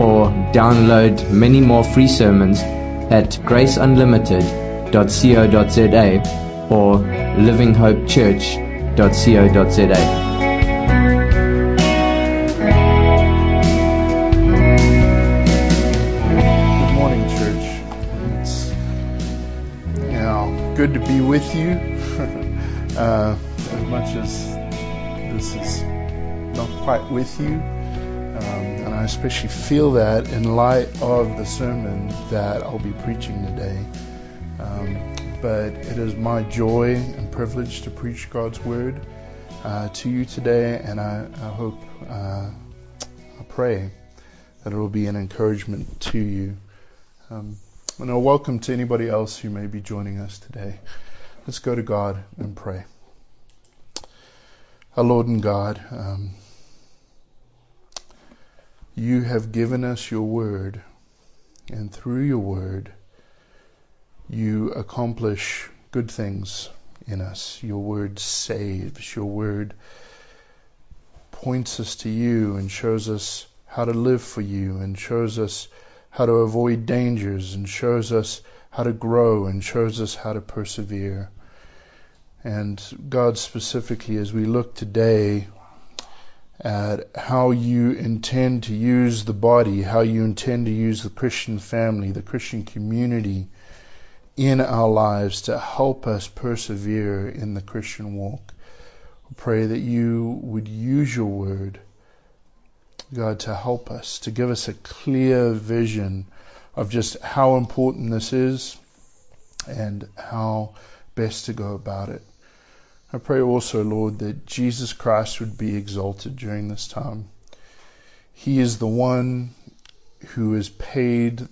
or download many more free sermons at graceunlimited.co.za or livinghopechurch.co.za. Good morning, church. It's you know good to be with you. uh, as much as this is not quite with you, I especially feel that in light of the sermon that I'll be preaching today. Um, but it is my joy and privilege to preach God's word uh, to you today, and I, I hope, uh, I pray that it will be an encouragement to you. Um, and a welcome to anybody else who may be joining us today. Let's go to God and pray. Our Lord and God, um, you have given us your word, and through your word, you accomplish good things in us. Your word saves. Your word points us to you and shows us how to live for you and shows us how to avoid dangers and shows us how to grow and shows us how to persevere. And God, specifically, as we look today at how you intend to use the body, how you intend to use the Christian family, the Christian community in our lives to help us persevere in the Christian walk. We pray that you would use your word, God, to help us, to give us a clear vision of just how important this is and how best to go about it. I pray also, Lord, that Jesus Christ would be exalted during this time. He is the one who has paid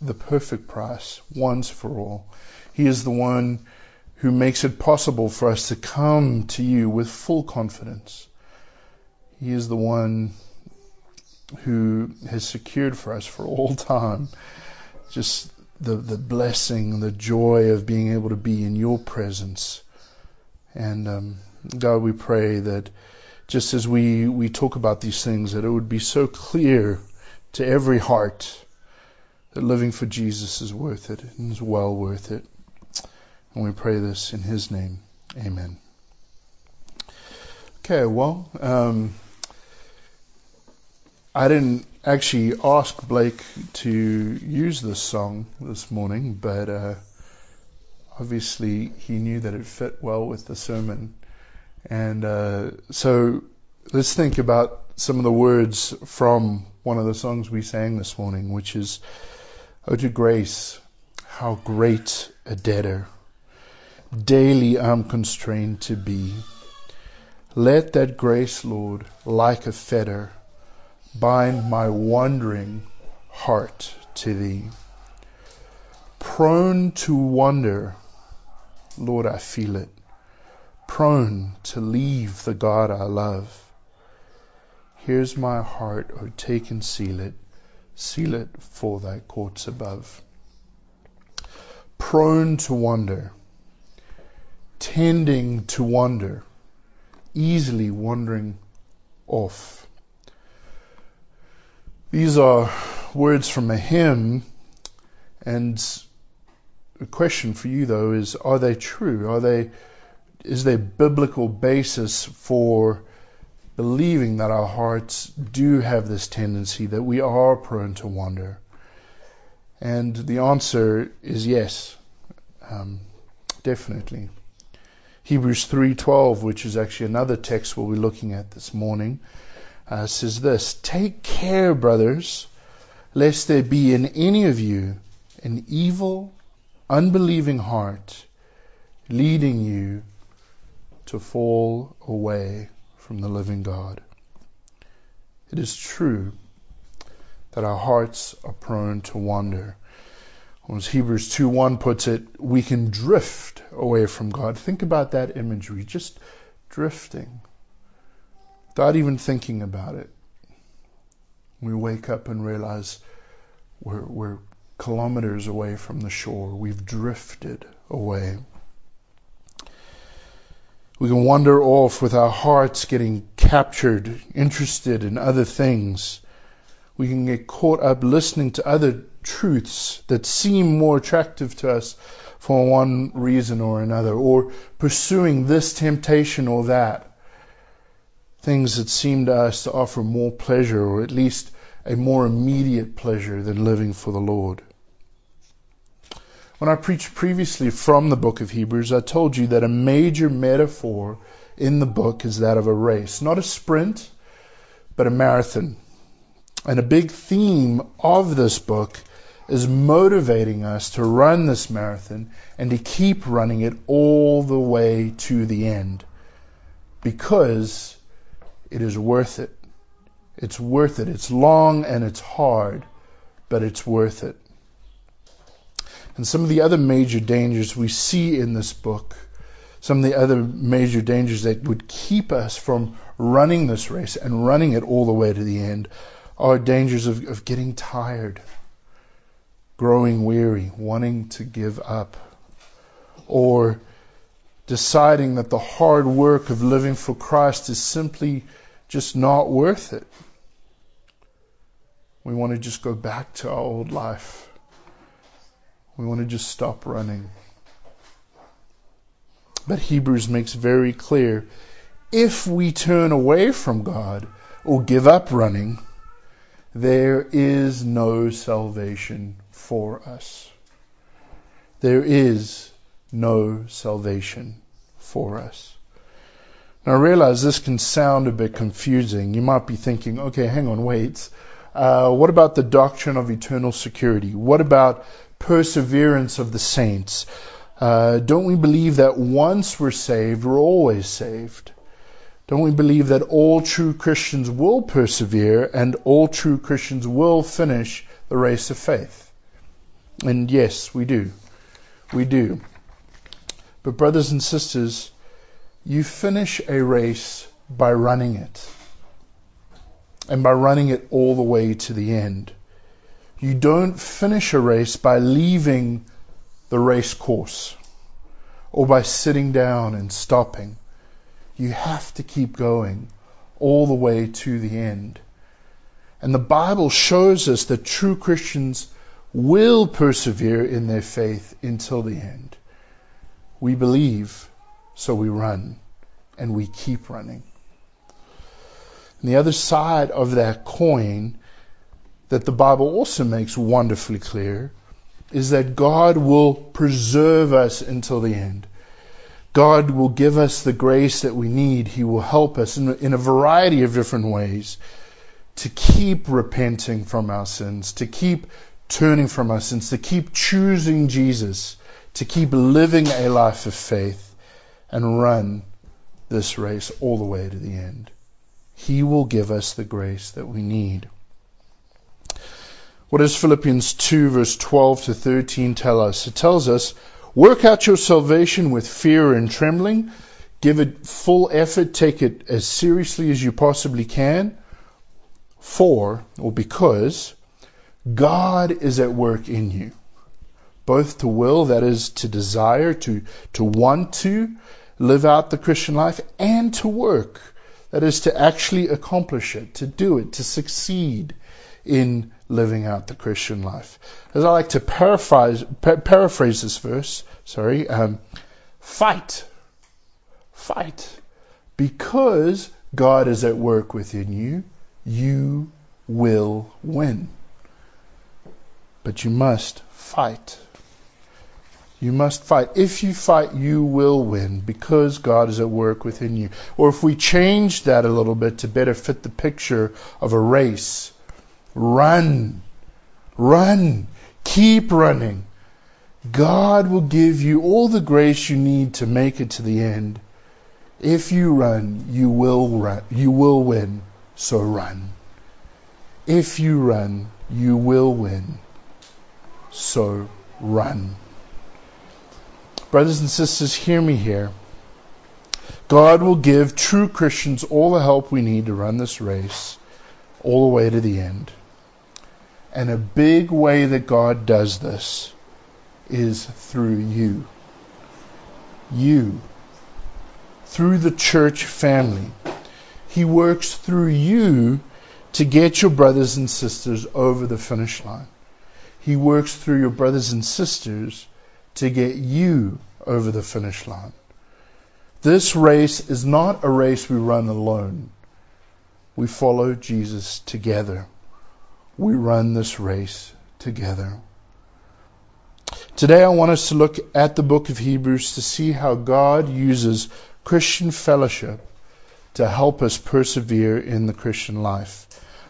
the perfect price once for all. He is the one who makes it possible for us to come to you with full confidence. He is the one who has secured for us for all time just the, the blessing, the joy of being able to be in your presence. And um, God, we pray that just as we, we talk about these things, that it would be so clear to every heart that living for Jesus is worth it and is well worth it. And we pray this in His name. Amen. Okay, well, um, I didn't actually ask Blake to use this song this morning, but uh, obviously he knew that it fit well with the sermon. And uh, so let's think about some of the words from one of the songs we sang this morning, which is, Oh, to grace, how great a debtor daily I'm constrained to be. Let that grace, Lord, like a fetter, bind my wandering heart to thee. Prone to wander, Lord, I feel it. Prone to leave the God I love. Here's my heart, O take and seal it, seal it for thy courts above. Prone to wander, tending to wander, easily wandering off. These are words from a hymn, and question for you though is: Are they true? Are they? Is there biblical basis for believing that our hearts do have this tendency that we are prone to wander? And the answer is yes, um, definitely. Hebrews 3:12, which is actually another text we'll be looking at this morning, uh, says this: Take care, brothers, lest there be in any of you an evil, unbelieving heart, leading you to fall away from the living God. It is true that our hearts are prone to wander. as Hebrews 2:1 puts it, we can drift away from God. Think about that imagery, just drifting, without even thinking about it. We wake up and realize we're, we're kilometers away from the shore. We've drifted away. We can wander off with our hearts getting captured, interested in other things. We can get caught up listening to other truths that seem more attractive to us for one reason or another, or pursuing this temptation or that. Things that seem to us to offer more pleasure, or at least a more immediate pleasure than living for the Lord. When I preached previously from the book of Hebrews, I told you that a major metaphor in the book is that of a race, not a sprint, but a marathon. And a big theme of this book is motivating us to run this marathon and to keep running it all the way to the end because it is worth it. It's worth it. It's long and it's hard, but it's worth it. And some of the other major dangers we see in this book, some of the other major dangers that would keep us from running this race and running it all the way to the end, are dangers of, of getting tired growing weary, wanting to give up, or deciding that the hard work of living for Christ is simply just not worth it. We want to just go back to our old life. We want to just stop running. But Hebrews makes very clear if we turn away from God or give up running, there is no salvation for us. There is no salvation for us. Now, I realize this can sound a bit confusing. You might be thinking, okay, hang on, wait. Uh, what about the doctrine of eternal security? What about perseverance of the saints? Uh, don't we believe that once we're saved, we're always saved? Don't we believe that all true Christians will persevere and all true Christians will finish the race of faith? And yes, we do. We do. But, brothers and sisters, you finish a race by running it. And by running it all the way to the end. You don't finish a race by leaving the race course or by sitting down and stopping. You have to keep going all the way to the end. And the Bible shows us that true Christians will persevere in their faith until the end. We believe, so we run, and we keep running. And the other side of that coin that the Bible also makes wonderfully clear is that God will preserve us until the end. God will give us the grace that we need. He will help us in, in a variety of different ways to keep repenting from our sins, to keep turning from our sins, to keep choosing Jesus, to keep living a life of faith and run this race all the way to the end. He will give us the grace that we need. What does Philippians 2 verse 12 to 13 tell us? It tells us, work out your salvation with fear and trembling. Give it full effort. Take it as seriously as you possibly can. For, or because, God is at work in you, both to will, that is, to desire, to, to want to live out the Christian life, and to work, that is, to actually accomplish it, to do it, to succeed in living out the Christian life. As I like to paraphrase, paraphrase this verse, sorry, um, fight. Fight. Because God is at work within you, you will win. But you must fight. You must fight. If you fight, you will win because God is at work within you. Or if we change that a little bit to better fit the picture of a race, run. Run. Keep running. God will give you all the grace you need to make it to the end. If you run, you will run. You will win. So run. If you run, you will win so run. Brothers and sisters, hear me here. God will give true Christians all the help we need to run this race all the way to the end. And a big way that God does this is through you. You. Through the church family. He works through you to get your brothers and sisters over the finish line. He works through your brothers and sisters to get you over the finish line. This race is not a race we run alone. We follow Jesus together. We run this race together. Today I want us to look at the book of Hebrews to see how God uses Christian fellowship to help us persevere in the Christian life.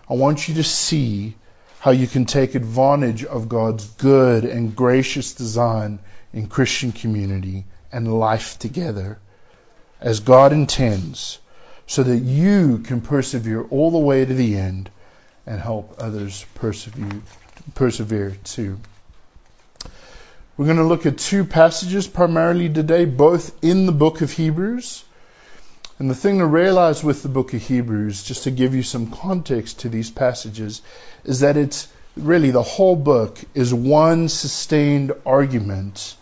I want you to see how you can take advantage of God's good and gracious design in Christian community and life together as God intends so that you can persevere all the way to the end and help others persevere, too. We're going to look at two passages primarily today, both in the book of Hebrews. And the thing to realize with the book of Hebrews, just to give you some context to these passages, is that it's really the whole book is one sustained argument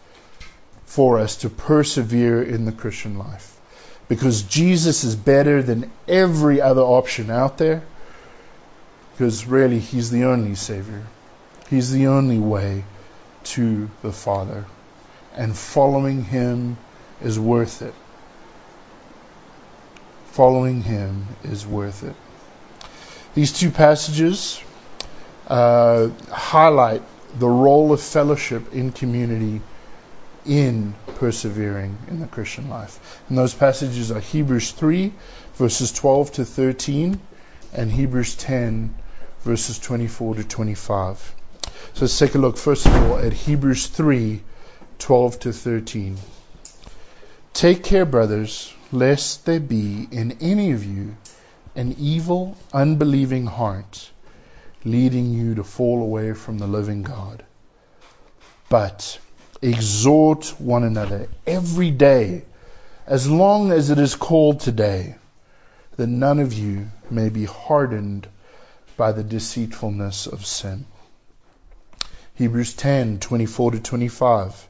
for us to persevere in the Christian life. Because Jesus is better than every other option out there. Because really, He's the only Savior. He's the only way to the Father. And following Him is worth it. Following Him is worth it. These two passages uh, highlight the role of fellowship in community in persevering in the Christian life. And those passages are Hebrews 3, verses 12 to 13, and Hebrews 10, verses 24 to 25. So let's take a look, first of all, at Hebrews 3, 12 to 13. Take care, brothers, lest there be in any of you an evil, unbelieving heart, leading you to fall away from the living God. But exhort one another every day, as long as it is called today, that none of you may be hardened by the deceitfulness of sin. Hebrews 10, 24 to 25.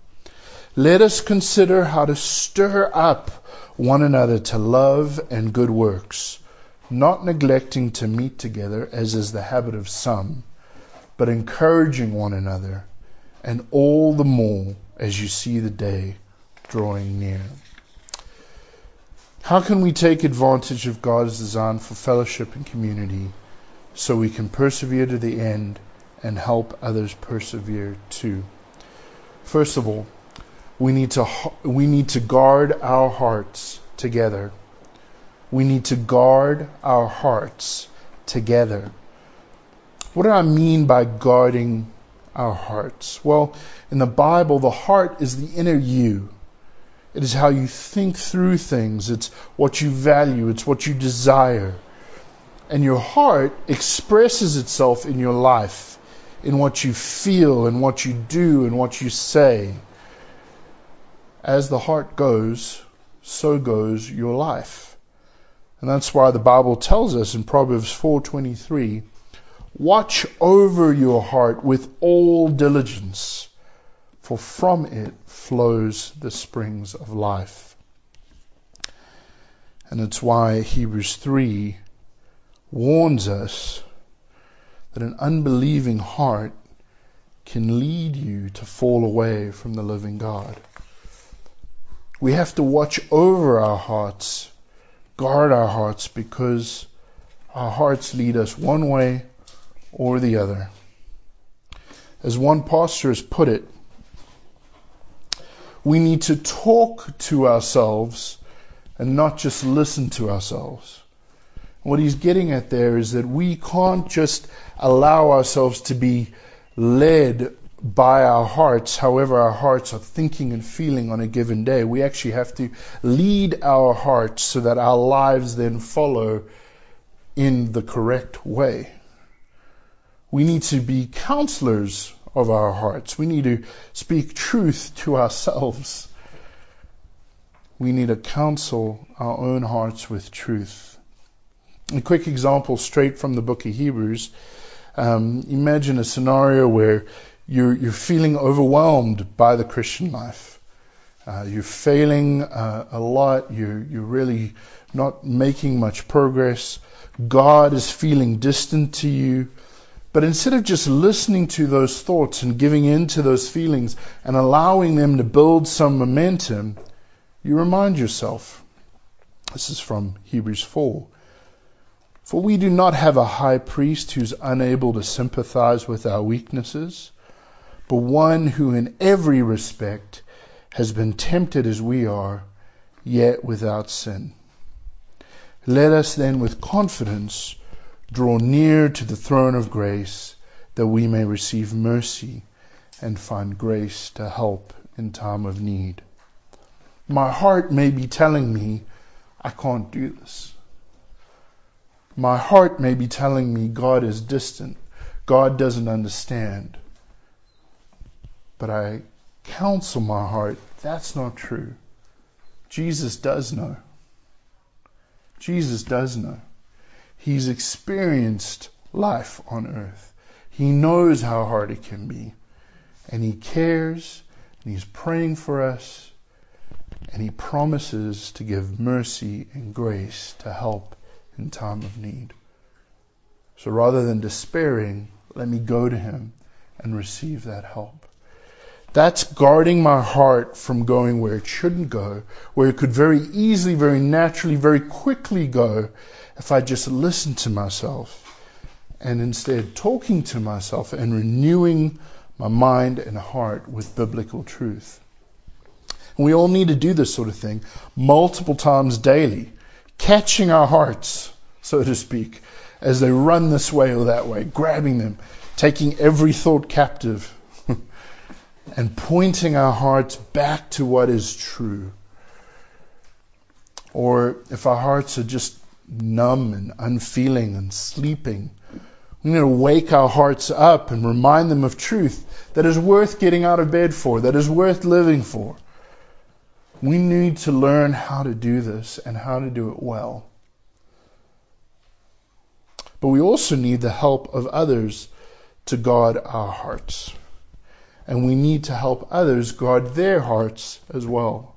Let us consider how to stir up one another to love and good works, not neglecting to meet together as is the habit of some, but encouraging one another and all the more as you see the day drawing near. How can we take advantage of God's design for fellowship and community so we can persevere to the end and help others persevere too? First of all, we need to we need to guard our hearts together. We need to guard our hearts together. What do I mean by guarding our hearts? Well, in the Bible, the heart is the inner you. It is how you think through things. It's what you value. It's what you desire. And your heart expresses itself in your life, in what you feel, and what you do, and what you say. As the heart goes, so goes your life. And that's why the Bible tells us in Proverbs 4:23 Watch over your heart with all diligence, for from it flows the springs of life. And it's why Hebrews 3 warns us that an unbelieving heart can lead you to fall away from the living God. We have to watch over our hearts, guard our hearts, because our hearts lead us one way or the other. As one pastor has put it, we need to talk to ourselves and not just listen to ourselves. What he's getting at there is that we can't just allow ourselves to be led by our hearts, however our hearts are thinking and feeling on a given day. We actually have to lead our hearts so that our lives then follow in the correct way. We need to be counselors of our hearts. We need to speak truth to ourselves. We need to counsel our own hearts with truth. A quick example straight from the book of Hebrews. Um, imagine a scenario where you're, you're feeling overwhelmed by the Christian life. Uh, you're failing uh, a lot. You're, you're really not making much progress. God is feeling distant to you. But instead of just listening to those thoughts and giving in to those feelings and allowing them to build some momentum, you remind yourself. This is from Hebrews 4. For we do not have a high priest who's unable to sympathize with our weaknesses, but one who in every respect has been tempted as we are, yet without sin. Let us then with confidence draw near to the throne of grace that we may receive mercy and find grace to help in time of need. My heart may be telling me I can't do this. My heart may be telling me God is distant. God doesn't understand. But I counsel my heart that's not true. Jesus does know. Jesus does know. He's experienced life on earth. He knows how hard it can be. And He cares, and He's praying for us, and He promises to give mercy and grace to help in time of need. So rather than despairing, let me go to Him and receive that help. That's guarding my heart from going where it shouldn't go, where it could very easily, very naturally, very quickly go if I just listen to myself and instead talking to myself and renewing my mind and heart with biblical truth. And we all need to do this sort of thing multiple times daily, catching our hearts, so to speak, as they run this way or that way, grabbing them, taking every thought captive and pointing our hearts back to what is true. Or if our hearts are just numb and unfeeling and sleeping, we need to wake our hearts up and remind them of truth that is worth getting out of bed for, that is worth living for. We need to learn how to do this and how to do it well. But we also need the help of others to guard our hearts and we need to help others guard their hearts as well.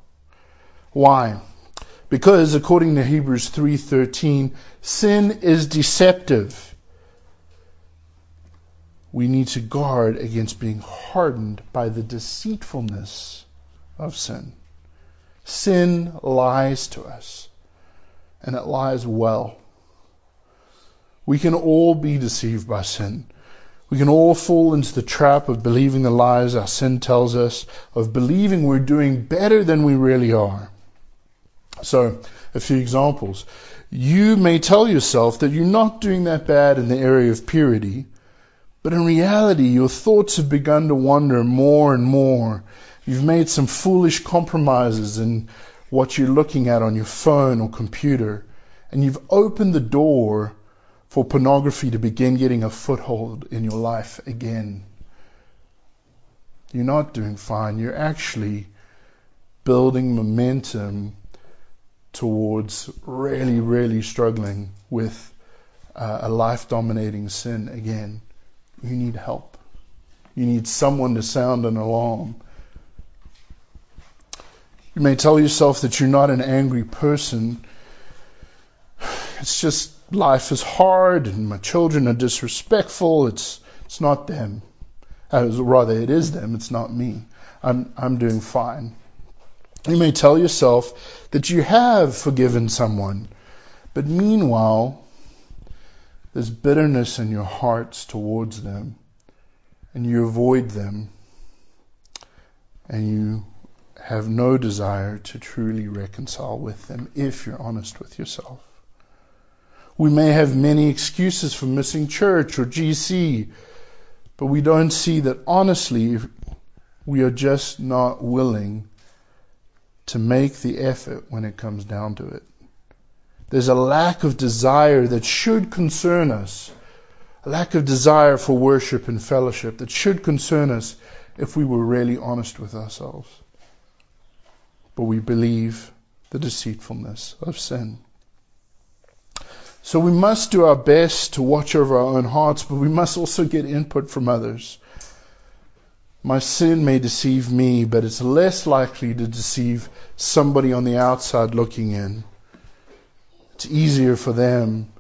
Why? Because according to Hebrews 3:13, sin is deceptive. We need to guard against being hardened by the deceitfulness of sin. Sin lies to us, and it lies well. We can all be deceived by sin. We can all fall into the trap of believing the lies our sin tells us, of believing we're doing better than we really are. So, a few examples. You may tell yourself that you're not doing that bad in the area of purity, but in reality, your thoughts have begun to wander more and more. You've made some foolish compromises in what you're looking at on your phone or computer, and you've opened the door for pornography to begin getting a foothold in your life again. You're not doing fine. You're actually building momentum towards really, really struggling with uh, a life dominating sin again. You need help. You need someone to sound an alarm. You may tell yourself that you're not an angry person. It's just life is hard and my children are disrespectful. It's it's not them. As rather, it is them. It's not me. I'm I'm doing fine. You may tell yourself that you have forgiven someone, but meanwhile, there's bitterness in your hearts towards them, and you avoid them, and you have no desire to truly reconcile with them if you're honest with yourself. We may have many excuses for missing church or GC, but we don't see that honestly we are just not willing to make the effort when it comes down to it. There's a lack of desire that should concern us, a lack of desire for worship and fellowship that should concern us if we were really honest with ourselves. But we believe the deceitfulness of sin. So we must do our best to watch over our own hearts, but we must also get input from others. My sin may deceive me, but it's less likely to deceive somebody on the outside looking in. It's easier for them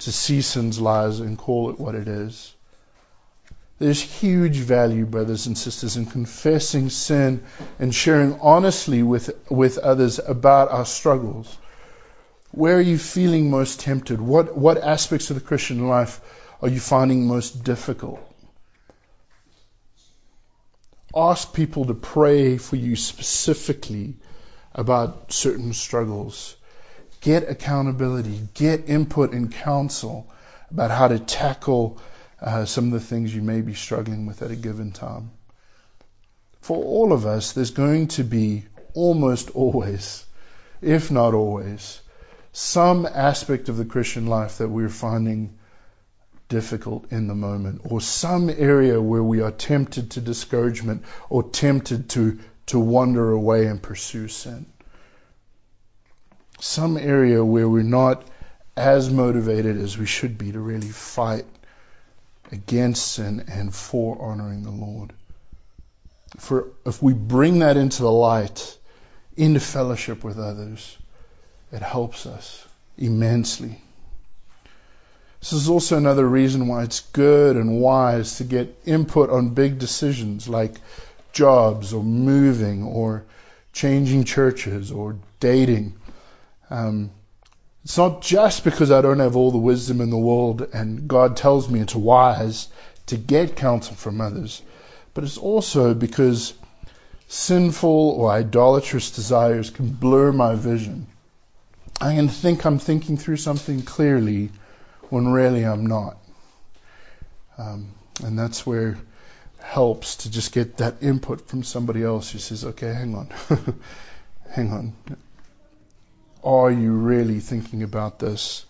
to see sin's lies and call it what it is. There's huge value, brothers and sisters, in confessing sin and sharing honestly with, with others about our struggles. Where are you feeling most tempted? What, what aspects of the Christian life are you finding most difficult? Ask people to pray for you specifically about certain struggles. Get accountability, get input and counsel about how to tackle uh, some of the things you may be struggling with at a given time. For all of us, there's going to be almost always, if not always, some aspect of the Christian life that we're finding difficult in the moment, or some area where we are tempted to discouragement or tempted to, to wander away and pursue sin. Some area where we're not as motivated as we should be to really fight against sin and for honoring the Lord. For if we bring that into the light, into fellowship with others, it helps us immensely. This is also another reason why it's good and wise to get input on big decisions like jobs or moving or changing churches or dating. Um, it's not just because I don't have all the wisdom in the world and God tells me it's wise to get counsel from others, but it's also because sinful or idolatrous desires can blur my vision. I can think I'm thinking through something clearly when really I'm not. Um, and that's where helps to just get that input from somebody else who says, okay, hang on, hang on. Are you really thinking about this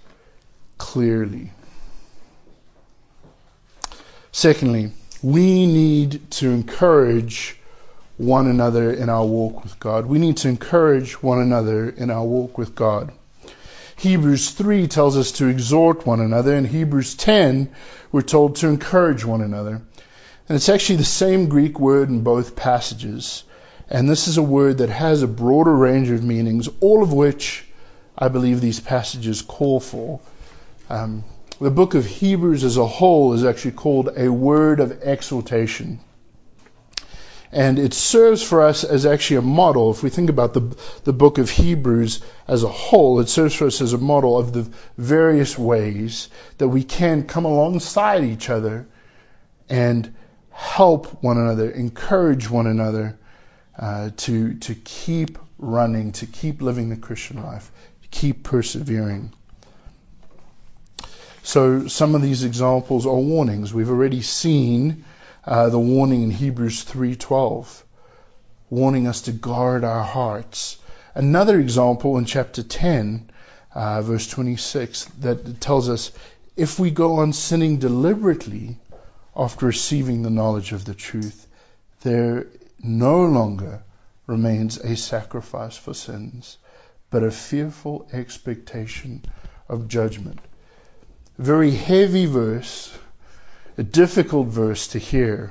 clearly? Secondly, we need to encourage one another in our walk with God. We need to encourage one another in our walk with God. Hebrews 3 tells us to exhort one another. In Hebrews 10, we're told to encourage one another. And it's actually the same Greek word in both passages. And this is a word that has a broader range of meanings, all of which I believe these passages call for. Um, the book of Hebrews as a whole is actually called a word of exhortation. And it serves for us as actually a model. If we think about the, the book of Hebrews as a whole, it serves for us as a model of the various ways that we can come alongside each other and help one another, encourage one another uh, to, to keep running, to keep living the Christian life, to keep persevering. So some of these examples are warnings. We've already seen uh, the warning in Hebrews 3:12, warning us to guard our hearts. Another example in chapter 10, uh, verse 26, that tells us if we go on sinning deliberately after receiving the knowledge of the truth, there no longer remains a sacrifice for sins, but a fearful expectation of judgment. Very heavy verse a difficult verse to hear,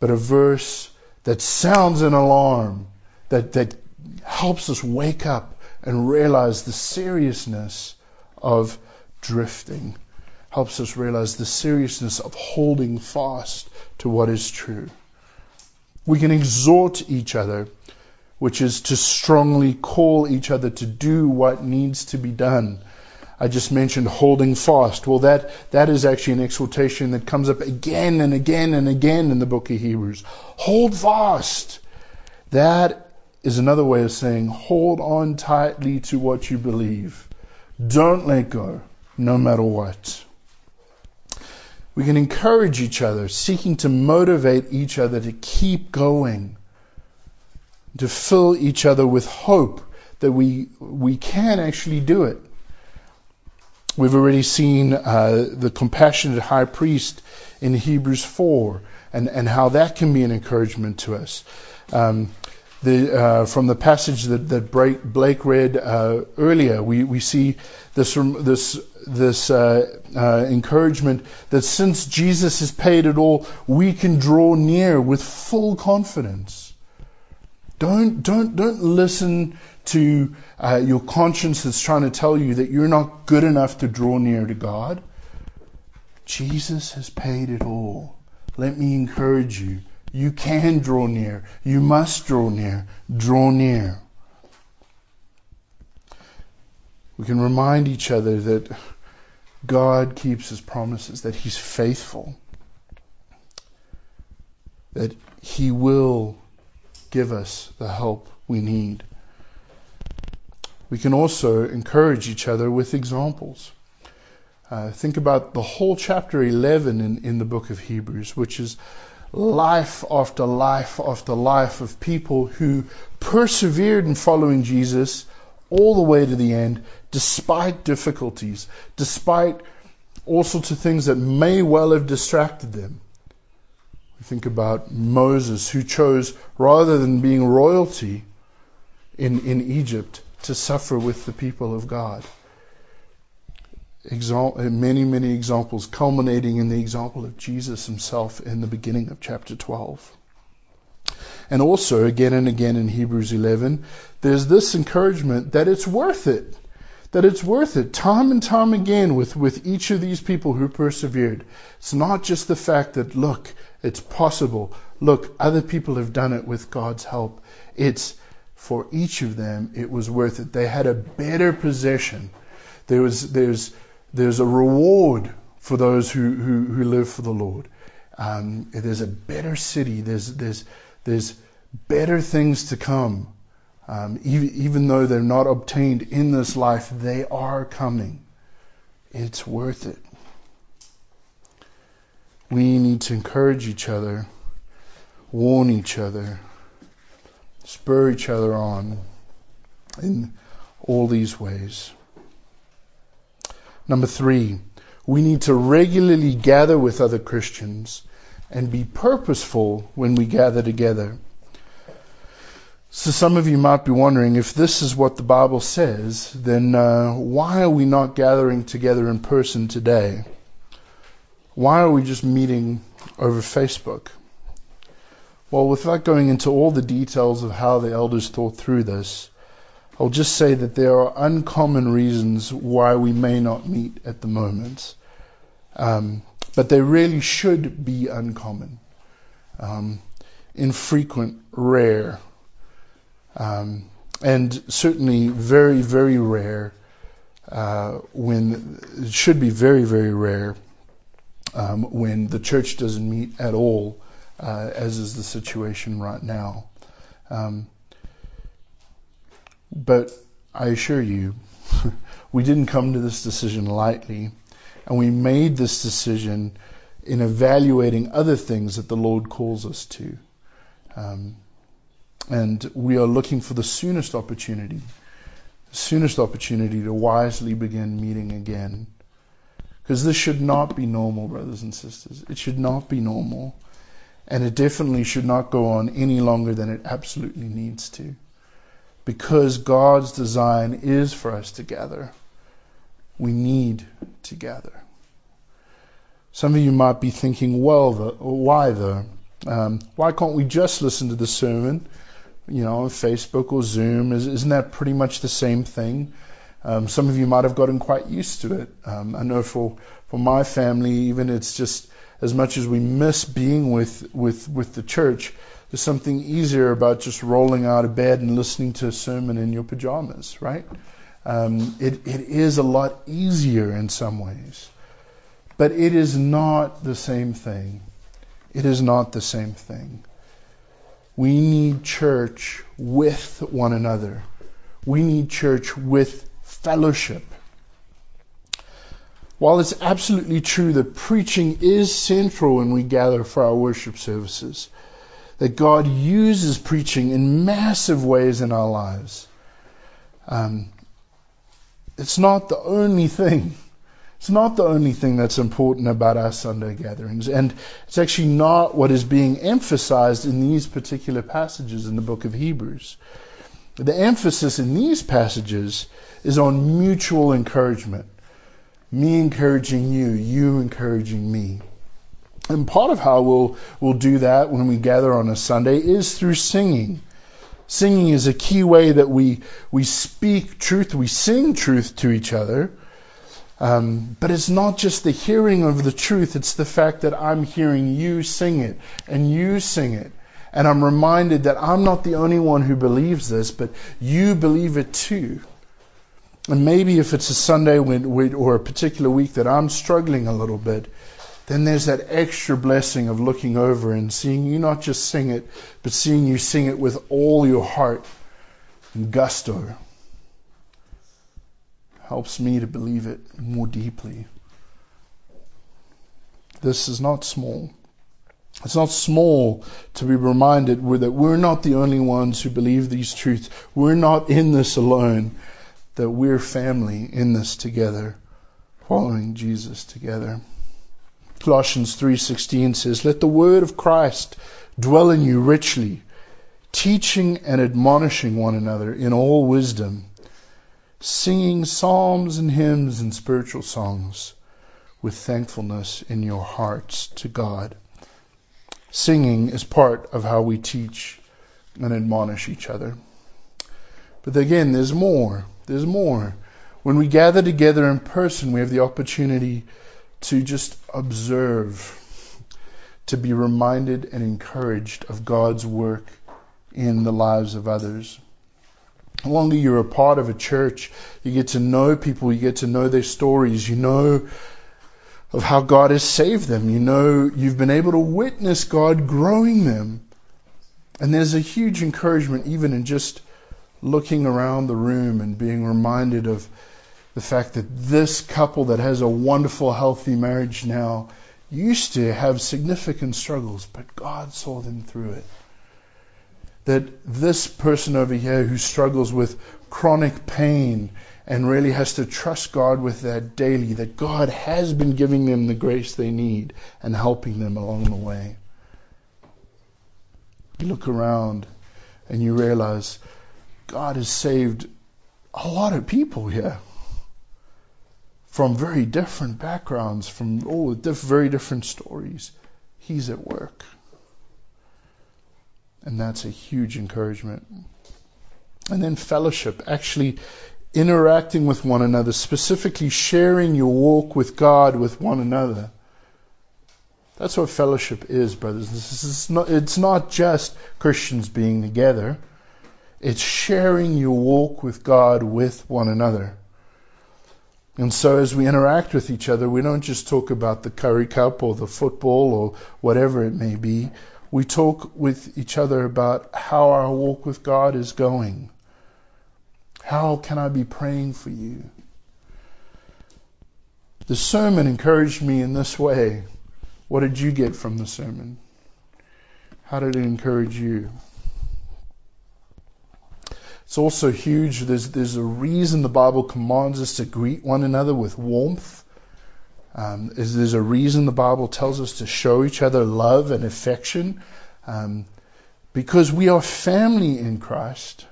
but a verse that sounds an alarm, that, that helps us wake up and realize the seriousness of drifting, helps us realize the seriousness of holding fast to what is true. We can exhort each other, which is to strongly call each other to do what needs to be done I just mentioned holding fast. Well, that, that is actually an exhortation that comes up again and again and again in the book of Hebrews. Hold fast. That is another way of saying hold on tightly to what you believe. Don't let go, no matter what. We can encourage each other, seeking to motivate each other to keep going, to fill each other with hope that we, we can actually do it We've already seen uh, the compassionate high priest in Hebrews 4 and, and how that can be an encouragement to us. Um, the, uh, from the passage that, that Blake read uh, earlier, we, we see this, this, this uh, uh, encouragement that since Jesus has paid it all, we can draw near with full confidence. Don't, don't, don't listen to uh, your conscience is trying to tell you that you're not good enough to draw near to God. Jesus has paid it all. Let me encourage you. You can draw near. You must draw near. Draw near. We can remind each other that God keeps his promises, that he's faithful, that he will give us the help we need. We can also encourage each other with examples. Uh, think about the whole chapter 11 in, in the book of Hebrews, which is life after life after life of people who persevered in following Jesus all the way to the end, despite difficulties, despite all sorts of things that may well have distracted them. We think about Moses, who chose, rather than being royalty in, in Egypt, to suffer with the people of God. many, many examples, culminating in the example of Jesus himself in the beginning of chapter 12. And also, again and again in Hebrews 11, there's this encouragement that it's worth it. That it's worth it. Time and time again with, with each of these people who persevered. It's not just the fact that, look, it's possible. Look, other people have done it with God's help. It's for each of them, it was worth it. They had a better possession. There was, there's, there's a reward for those who, who, who live for the Lord. Um, there's a better city. There's, there's, there's better things to come. Um, even, even though they're not obtained in this life, they are coming. It's worth it. We need to encourage each other, warn each other, spur each other on in all these ways. Number three, we need to regularly gather with other Christians and be purposeful when we gather together. So some of you might be wondering if this is what the Bible says, then uh, why are we not gathering together in person today? Why are we just meeting over Facebook? Well, without going into all the details of how the elders thought through this, I'll just say that there are uncommon reasons why we may not meet at the moment. Um, but they really should be uncommon, um, infrequent, rare, um, and certainly very, very rare. Uh, when it should be very, very rare um, when the church doesn't meet at all uh, as is the situation right now. Um, but I assure you, we didn't come to this decision lightly, and we made this decision in evaluating other things that the Lord calls us to. Um, and we are looking for the soonest opportunity, the soonest opportunity to wisely begin meeting again. Because this should not be normal, brothers and sisters. It should not be normal. And it definitely should not go on any longer than it absolutely needs to. Because God's design is for us to gather. We need to gather. Some of you might be thinking, well, the, why though? Um, why can't we just listen to the sermon, you know, on Facebook or Zoom? Is, not that pretty much the same thing? Um, some of you might have gotten quite used to it. Um, I know for, for my family, even it's just as much as we miss being with, with, with the church, there's something easier about just rolling out of bed and listening to a sermon in your pajamas, right? Um, it, it is a lot easier in some ways. But it is not the same thing. It is not the same thing. We need church with one another. We need church with fellowship. While it's absolutely true that preaching is central when we gather for our worship services, that God uses preaching in massive ways in our lives, um, it's not the only thing It's not the only thing that's important about our Sunday gatherings, and it's actually not what is being emphasized in these particular passages in the book of Hebrews. The emphasis in these passages is on mutual encouragement. Me encouraging you, you encouraging me. And part of how we'll, we'll do that when we gather on a Sunday is through singing. Singing is a key way that we, we speak truth, we sing truth to each other. Um, but it's not just the hearing of the truth, it's the fact that I'm hearing you sing it and you sing it. And I'm reminded that I'm not the only one who believes this, but you believe it too. And maybe if it's a Sunday when, or a particular week that I'm struggling a little bit, then there's that extra blessing of looking over and seeing you not just sing it, but seeing you sing it with all your heart and gusto. Helps me to believe it more deeply. This is not small. It's not small to be reminded that we're not the only ones who believe these truths. We're not in this alone, that we're family in this together, following Jesus together. Colossians 3:16 says, "Let the word of Christ dwell in you richly, teaching and admonishing one another in all wisdom, singing psalms and hymns and spiritual songs with thankfulness in your hearts to God." Singing is part of how we teach and admonish each other. But again, there's more. There's more. When we gather together in person, we have the opportunity to just observe, to be reminded and encouraged of God's work in the lives of others. The longer you're a part of a church, you get to know people, you get to know their stories, you know of how God has saved them, you know you've been able to witness God growing them. And there's a huge encouragement even in just looking around the room and being reminded of the fact that this couple that has a wonderful, healthy marriage now used to have significant struggles, but God saw them through it. That this person over here who struggles with chronic pain and really has to trust God with that daily, that God has been giving them the grace they need and helping them along the way. You look around and you realize God has saved a lot of people here from very different backgrounds, from all diff- very different stories. He's at work. And that's a huge encouragement. And then fellowship, actually interacting with one another, specifically sharing your walk with God with one another. That's what fellowship is, brothers. This is not, it's not just Christians being together. It's sharing your walk with God with one another. And so as we interact with each other, we don't just talk about the Currie Cup or the football or whatever it may be. We talk with each other about how our walk with God is going. How can I be praying for you? The sermon encouraged me in this way. What did you get from the sermon? How did it encourage you? It's also huge. There's, there's a reason the Bible commands us to greet one another with warmth. Um, is there's a reason the Bible tells us to show each other love and affection. Um, because we are family in Christ.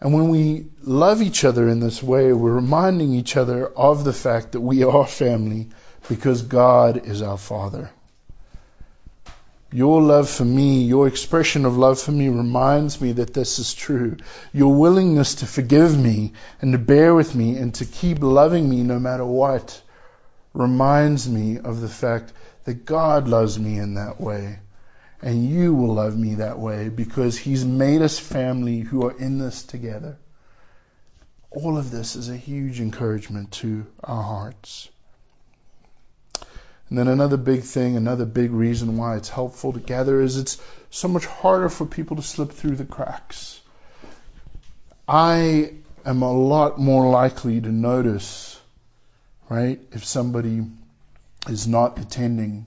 And when we love each other in this way, we're reminding each other of the fact that we are family because God is our Father. Your love for me, your expression of love for me reminds me that this is true. Your willingness to forgive me and to bear with me and to keep loving me no matter what reminds me of the fact that God loves me in that way. And you will love me that way because He's made us family who are in this together. All of this is a huge encouragement to our hearts. And then another big thing, another big reason why it's helpful to gather is it's so much harder for people to slip through the cracks. I am a lot more likely to notice, right, if somebody is not attending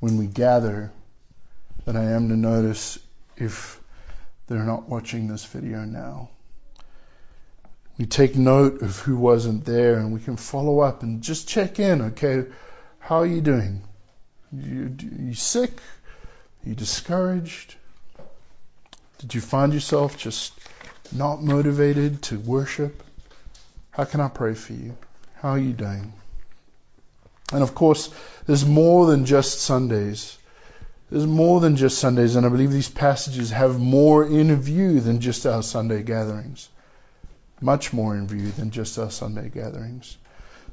when we gather than I am to notice if they're not watching this video now. We take note of who wasn't there and we can follow up and just check in. Okay, how are you doing? You, you sick? Are you discouraged? Did you find yourself just not motivated to worship? How can I pray for you? How are you doing? And of course, there's more than just Sundays. There's more than just Sundays, and I believe these passages have more in view than just our Sunday gatherings. Much more in view than just our Sunday gatherings.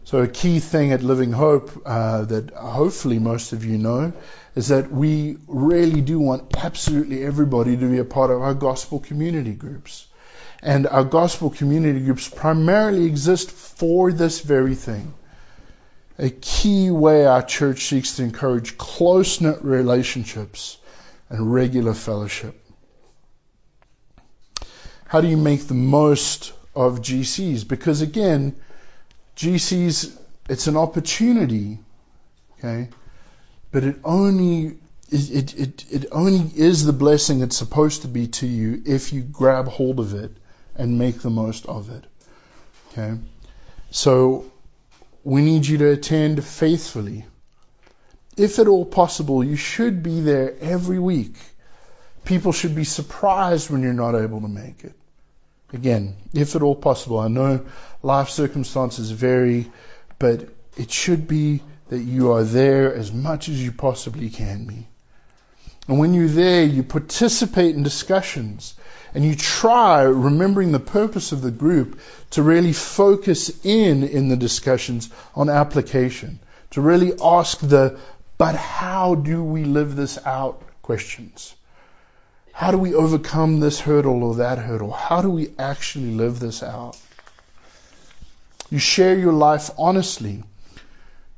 So, a key thing at Living Hope uh, that hopefully most of you know is that we really do want absolutely everybody to be a part of our gospel community groups. And our gospel community groups primarily exist for this very thing. A key way our church seeks to encourage close knit relationships and regular fellowship. How do you make the most of GCs? Because again, GCs, it's an opportunity, okay? But it only it, it, it only is the blessing it's supposed to be to you if you grab hold of it and make the most of it. Okay? So we need you to attend faithfully. If at all possible, you should be there every week. People should be surprised when you're not able to make it. Again, if at all possible. I know life circumstances vary, but it should be that you are there as much as you possibly can be. And when you're there, you participate in discussions and you try, remembering the purpose of the group, to really focus in in the discussions on application, to really ask the, but how do we live this out questions. How do we overcome this hurdle or that hurdle? How do we actually live this out? You share your life honestly.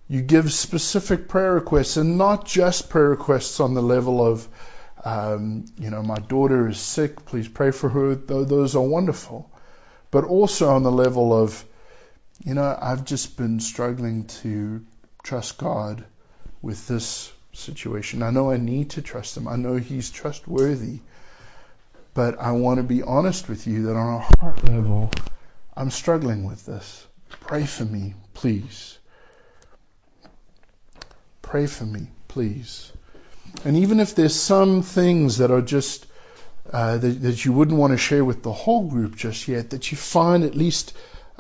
You give specific prayer requests and not just prayer requests on the level of, um, you know, my daughter is sick, please pray for her. Those are wonderful. But also on the level of, you know, I've just been struggling to trust God with this situation. I know I need to trust Him. I know He's trustworthy. But I want to be honest with you that on a heart level, I'm struggling with this. Pray for me, please. Pray for me, please. And even if there's some things that are just uh, that, that, you wouldn't want to share with the whole group just yet, that you find at least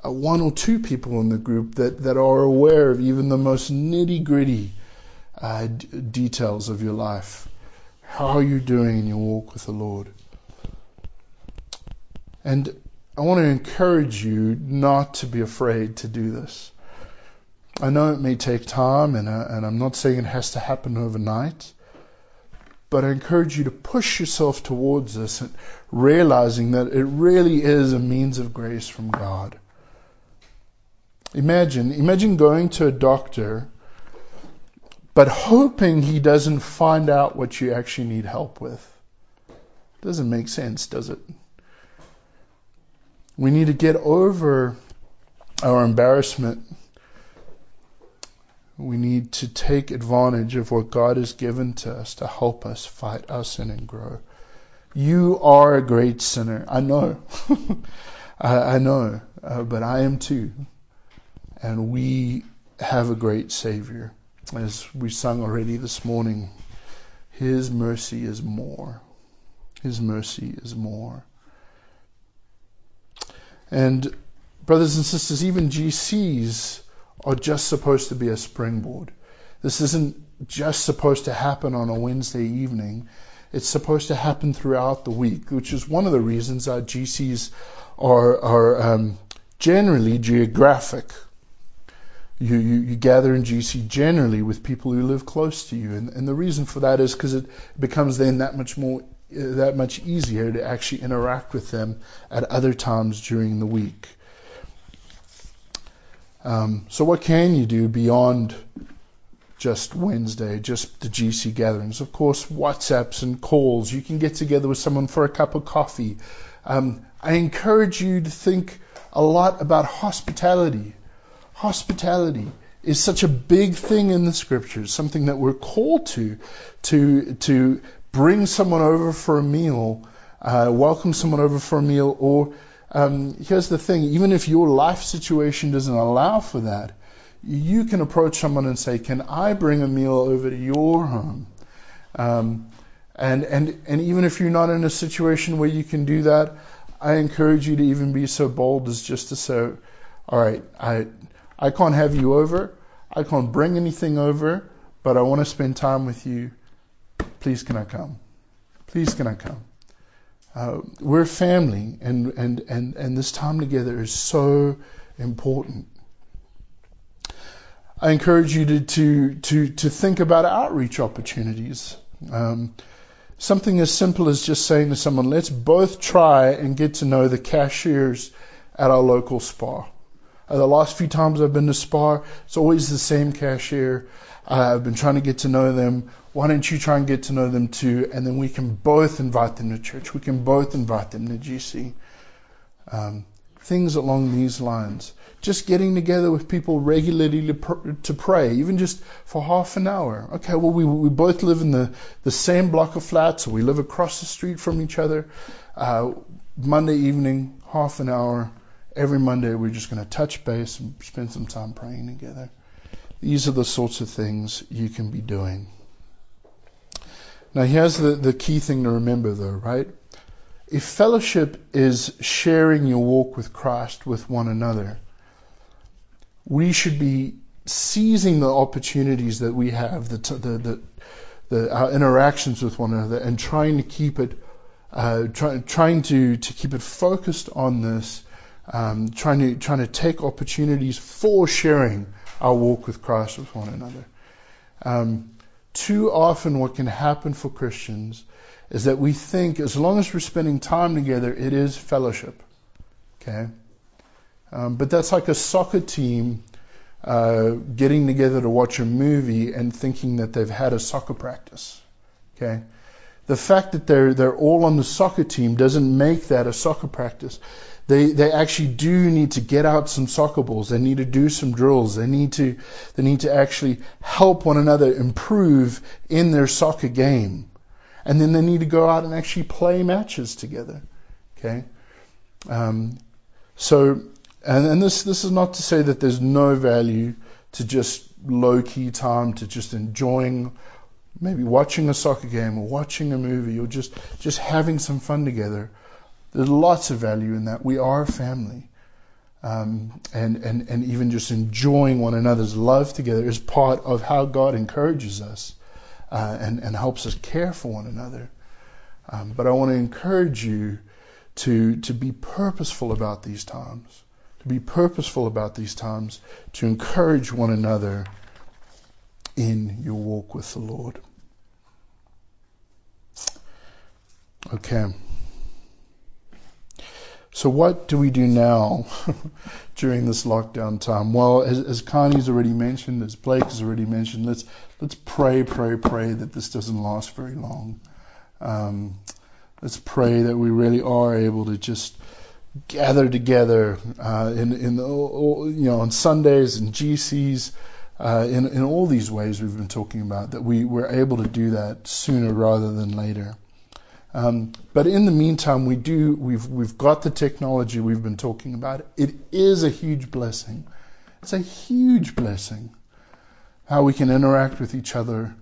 uh, one or two people in the group that, that are aware of even the most nitty gritty uh, d- details of your life. How are you doing in your walk with the Lord? And I want to encourage you not to be afraid to do this. I know it may take time, and, uh, and I'm not saying it has to happen overnight, but I encourage you to push yourself towards this, and realizing that it really is a means of grace from God. Imagine, imagine going to a doctor, but hoping he doesn't find out what you actually need help with. Doesn't make sense, does it? We need to get over our embarrassment. We need to take advantage of what God has given to us to help us fight our sin and grow. You are a great sinner. I know. I, I, know. Uh, but I am too. And we have a great Savior. As we sung already this morning, His mercy is more. His mercy is more. And brothers and sisters, even GCs are just supposed to be a springboard. This isn't just supposed to happen on a Wednesday evening. It's supposed to happen throughout the week, which is one of the reasons our GCs are, are um, generally geographic. You, you, you, gather in GC generally with people who live close to you, and, and the reason for that is because it becomes then that much more that much easier to actually interact with them at other times during the week. Um, so, what can you do beyond just Wednesday, just the GC gatherings? Of course, WhatsApps and calls. You can get together with someone for a cup of coffee. Um, I encourage you to think a lot about hospitality. Hospitality is such a big thing in the scriptures, something that we're called to, to, to bring someone over for a meal, uh, welcome someone over for a meal, or um, here's the thing: even if your life situation doesn't allow for that, you can approach someone and say, "Can I bring a meal over to your home?" Um, and and and even if you're not in a situation where you can do that, I encourage you to even be so bold as just to say, "All right, I I can't have you over. I can't bring anything over, but I want to spend time with you. Please, can I come? Please, can I come?" Uh, we're family, and, and, and, and this time together is so important. I encourage you to, to, to, to think about outreach opportunities. Um, something as simple as just saying to someone, let's both try and get to know the cashiers at our local Spar. Uh, the last few times I've been to Spar, it's always the same cashier. Uh, I've been trying to get to know them. Why don't you try and get to know them too? And then we can both invite them to church. We can both invite them to GC. Um, things along these lines. Just getting together with people regularly to, pr- to pray, even just for half an hour. Okay, well, we, we both live in the, the same block of flats, or we live across the street from each other. Uh, Monday evening, half an hour. Every Monday, we're just going to touch base and spend some time praying together. These are the sorts of things you can be doing. Now, here's the, the key thing to remember, though, right? If fellowship is sharing your walk with Christ with one another, we should be seizing the opportunities that we have, the, the, the, our interactions with one another, and trying to keep it, uh, try, trying to, to keep it focused on this, um, trying to trying to take opportunities for sharing our walk with Christ with one another. Um, too often, what can happen for Christians is that we think as long as we're spending time together, it is fellowship. Okay? Um, but that's like a soccer team uh, getting together to watch a movie and thinking that they've had a soccer practice. Okay? The fact that they're, they're all on the soccer team doesn't make that a soccer practice they they actually do need to get out some soccer balls. They need to do some drills. They need to they need to actually help one another improve in their soccer game, and then they need to go out and actually play matches together. Okay, um, so and, and this this is not to say that there's no value to just low key time to just enjoying maybe watching a soccer game or watching a movie or just just having some fun together. There's lots of value in that. We are a family. Um, and, and, and even just enjoying one another's love together is part of how God encourages us uh, and, and helps us care for one another. Um, but I want to encourage you to, to be purposeful about these times, to be purposeful about these times, to encourage one another in your walk with the Lord. Okay. So what do we do now during this lockdown time? Well, as, as Connie's already mentioned, as Blake has already mentioned, let's let's pray, pray, pray that this doesn't last very long. Um, let's pray that we really are able to just gather together uh, in in the, you know on Sundays and GCs. Uh, in, in all these ways we've been talking about, that we were able to do that sooner rather than later. Um, but in the meantime, we do we've we've got the technology we've been talking about. It is a huge blessing. It's a huge blessing how we can interact with each other,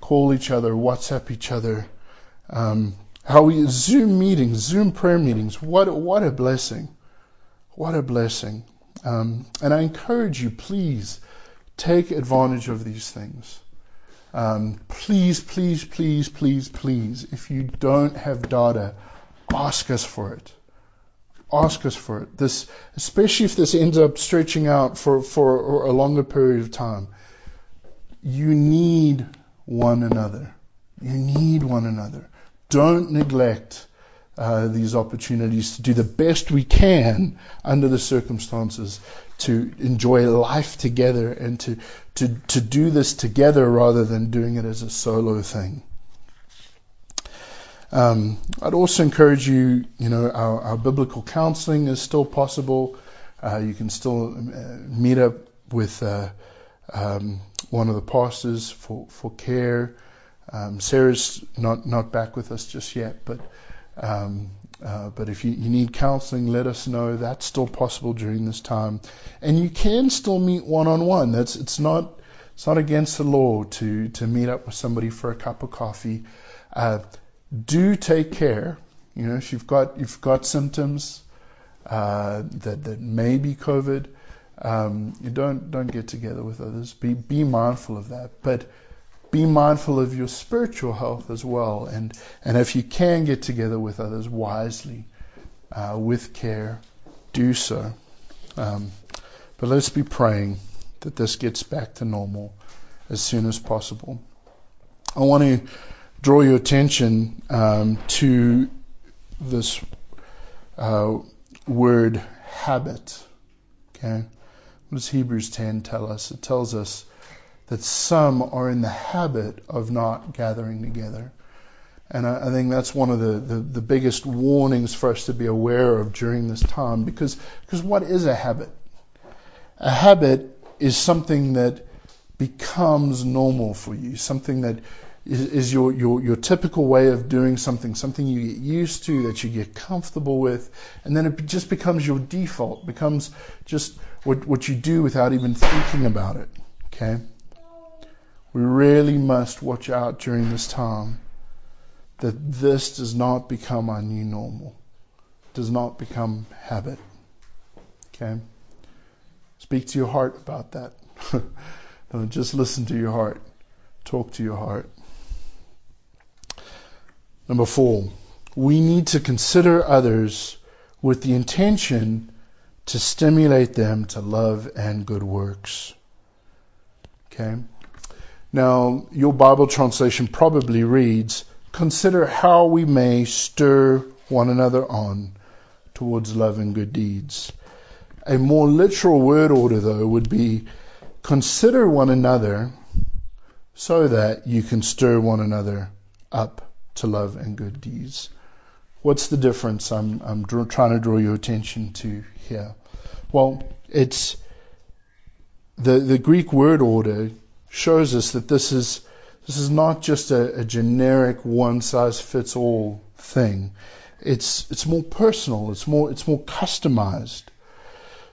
call each other, WhatsApp each other, um, how we Zoom meetings, Zoom prayer meetings. What what a blessing! What a blessing! Um, and I encourage you, please take advantage of these things. Um, please, please, please, please, please, if you don't have data, ask us for it. Ask us for it. This, especially if this ends up stretching out for, for a longer period of time. You need one another. You need one another. Don't neglect uh, these opportunities to do the best we can under the circumstances to enjoy life together and to, to, to do this together rather than doing it as a solo thing. Um, I'd also encourage you, you know, our, our biblical counseling is still possible. Uh, you can still uh, meet up with uh, um, one of the pastors for, for care. Um, Sarah's not, not back with us just yet, but um, uh, but if you, you need counseling, let us know. That's still possible during this time, and you can still meet one on one. That's it's not it's not against the law to to meet up with somebody for a cup of coffee. Uh, do take care. You know, if you've got you've got symptoms uh, that that may be COVID, um, you don't don't get together with others. Be be mindful of that, but be mindful of your spiritual health as well. And and if you can get together with others wisely, uh, with care, do so. Um, but let's be praying that this gets back to normal as soon as possible. I want to draw your attention um, to this uh, word habit. Okay, what does Hebrews 10 tell us? It tells us that some are in the habit of not gathering together. And I, I think that's one of the, the, the, biggest warnings for us to be aware of during this time because, because what is a habit? A habit is something that becomes normal for you, something that is, is your, your, your typical way of doing something, something you get used to, that you get comfortable with, and then it just becomes your default, becomes just what, what you do without even thinking about it. Okay? We really must watch out during this time that this does not become our new normal, does not become habit. Okay? Speak to your heart about that. Don't just listen to your heart. Talk to your heart. Number four, we need to consider others with the intention to stimulate them to love and good works. Okay? Now, your Bible translation probably reads, Consider how we may stir one another on towards love and good deeds. A more literal word order, though, would be consider one another so that you can stir one another up to love and good deeds. What's the difference I'm, I'm draw, trying to draw your attention to here? Well, it's the, the Greek word order shows us that this is this is not just a, a generic one size fits all thing. It's it's more personal. It's more it's more customized.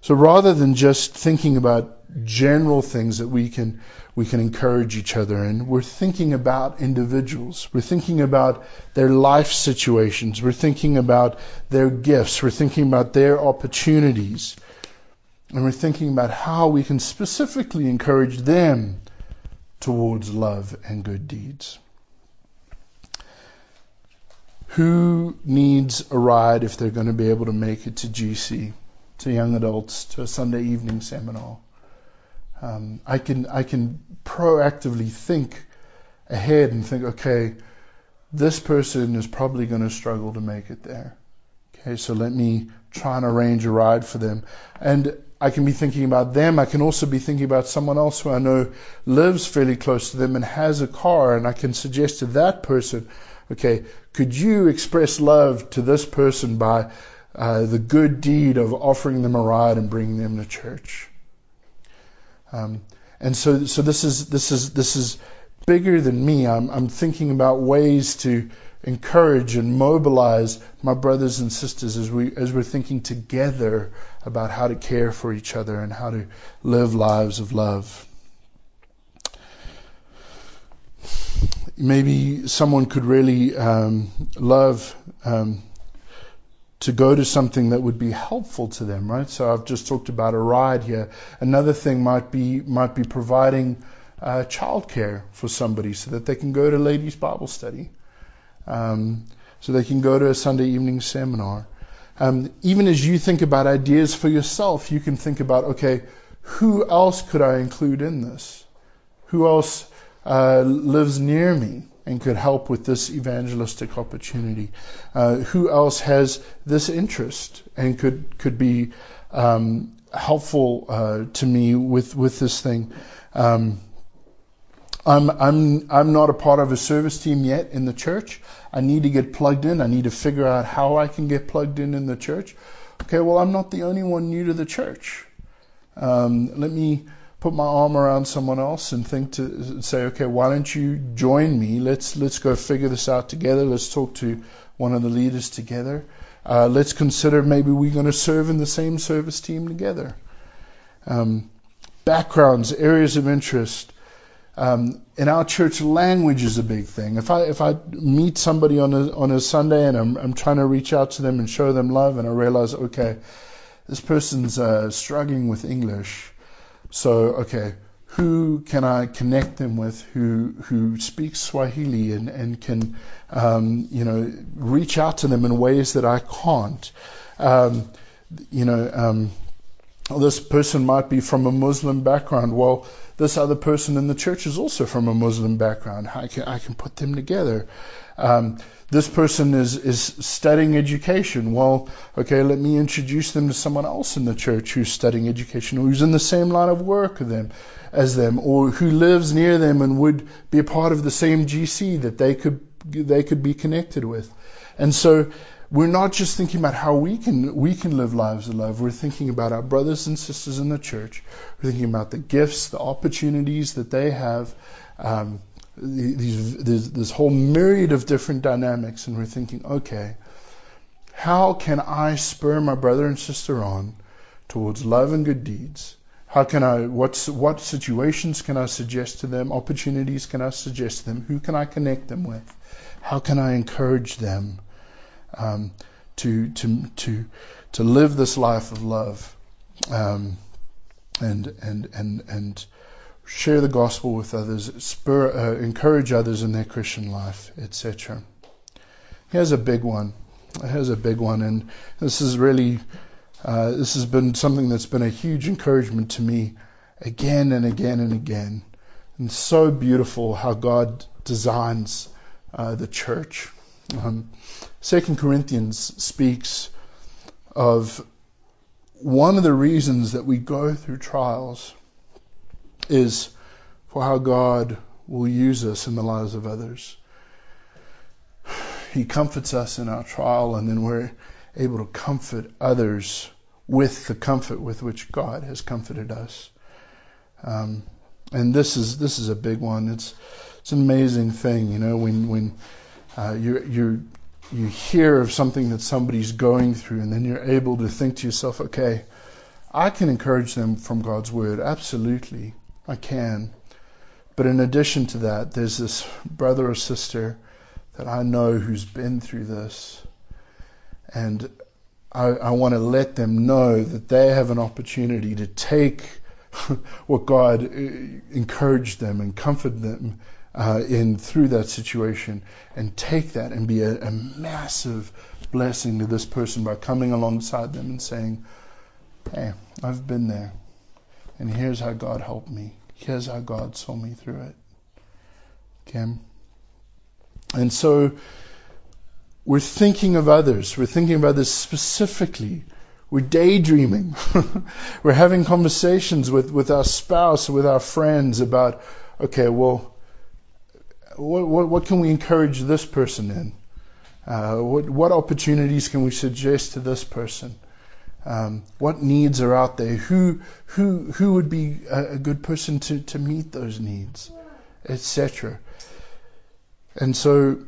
So rather than just thinking about general things that we can we can encourage each other in, we're thinking about individuals. We're thinking about their life situations. We're thinking about their gifts. We're thinking about their opportunities. And we're thinking about how we can specifically encourage them towards love and good deeds. Who needs a ride if they're going to be able to make it to GC, to young adults, to a Sunday evening seminar? Um, I can I can proactively think ahead and think, okay, this person is probably going to struggle to make it there. Okay, so let me try and arrange a ride for them. And I can be thinking about them. I can also be thinking about someone else who I know lives fairly close to them and has a car, and I can suggest to that person, okay, could you express love to this person by uh, the good deed of offering them a ride and bringing them to church? Um, and so, so this is this is this is bigger than me. I'm, I'm thinking about ways to encourage and mobilize my brothers and sisters as we as we're thinking together about how to care for each other and how to live lives of love. Maybe someone could really um, love um, to go to something that would be helpful to them, right? So I've just talked about a ride here. Another thing might be might be providing uh, childcare for somebody so that they can go to ladies' Bible study, um, so they can go to a Sunday evening seminar. Um, even as you think about ideas for yourself, you can think about, okay, who else could I include in this? Who else uh, lives near me and could help with this evangelistic opportunity? Uh, who else has this interest and could could be um, helpful uh, to me with with this thing? Um, I'm I'm I'm not a part of a service team yet in the church. I need to get plugged in. I need to figure out how I can get plugged in in the church. Okay, well, I'm not the only one new to the church. Um, let me put my arm around someone else and think to say, okay, why don't you join me? Let's let's go figure this out together. Let's talk to one of the leaders together. Uh, let's consider maybe we're going to serve in the same service team together. Um, backgrounds, areas of interest. Um, in our church, language is a big thing. If I if I meet somebody on a on a Sunday and I'm I'm trying to reach out to them and show them love, and I realize, okay, this person's uh, struggling with English, so okay, who can I connect them with who who speaks Swahili and and can um, you know reach out to them in ways that I can't. Um, you know, um, this person might be from a Muslim background. Well, this other person in the church is also from a Muslim background. I can I can put them together. Um, this person is, is studying education. Well, okay, let me introduce them to someone else in the church who's studying education, or who's in the same line of work as them, as them, or who lives near them and would be a part of the same GC that they could they could be connected with. And so we're not just thinking about how we can we can live lives of love. We're thinking about our brothers and sisters in the church. We're thinking about the gifts, the opportunities that they have. Um, these, this whole myriad of different dynamics, and we're thinking, okay, how can I spur my brother and sister on towards love and good deeds? How can I, what's, what situations can I suggest to them? Opportunities can I suggest to them? Who can I connect them with? How can I encourage them um, to, to, to, to live this life of love um, and, and, and, and share the gospel with others, spur, uh, encourage others in their Christian life, etc. Here's a big one. Here's a big one, and this is really uh, this has been something that's been a huge encouragement to me again and again and again. And so beautiful how God designs uh, the church. Um, Second Corinthians speaks of one of the reasons that we go through trials is for how God will use us in the lives of others. He comforts us in our trial, and then we're able to comfort others with the comfort with which God has comforted us. Um, and this is this is a big one. It's it's an amazing thing, you know, when when uh, you you you hear of something that somebody's going through, and then you're able to think to yourself, okay, I can encourage them from God's word, absolutely. I can. But in addition to that, there's this brother or sister that I know who's been through this. And I, I want to let them know that they have an opportunity to take what God uh, encouraged them and comfort them uh, in through that situation and take that and be a, a massive blessing to this person by coming alongside them and saying, Hey, I've been there. And here's how God helped me. Here's how God saw me through it. Okay? And so we're thinking of others. We're thinking of others specifically. We're daydreaming. we're having conversations with, with our spouse, with our friends about, okay, well, what, what, what can we encourage this person in? Uh, what, what opportunities can we suggest to this person? Um, what needs are out there? Who who who would be a, a good person to, to meet those needs, etc. And so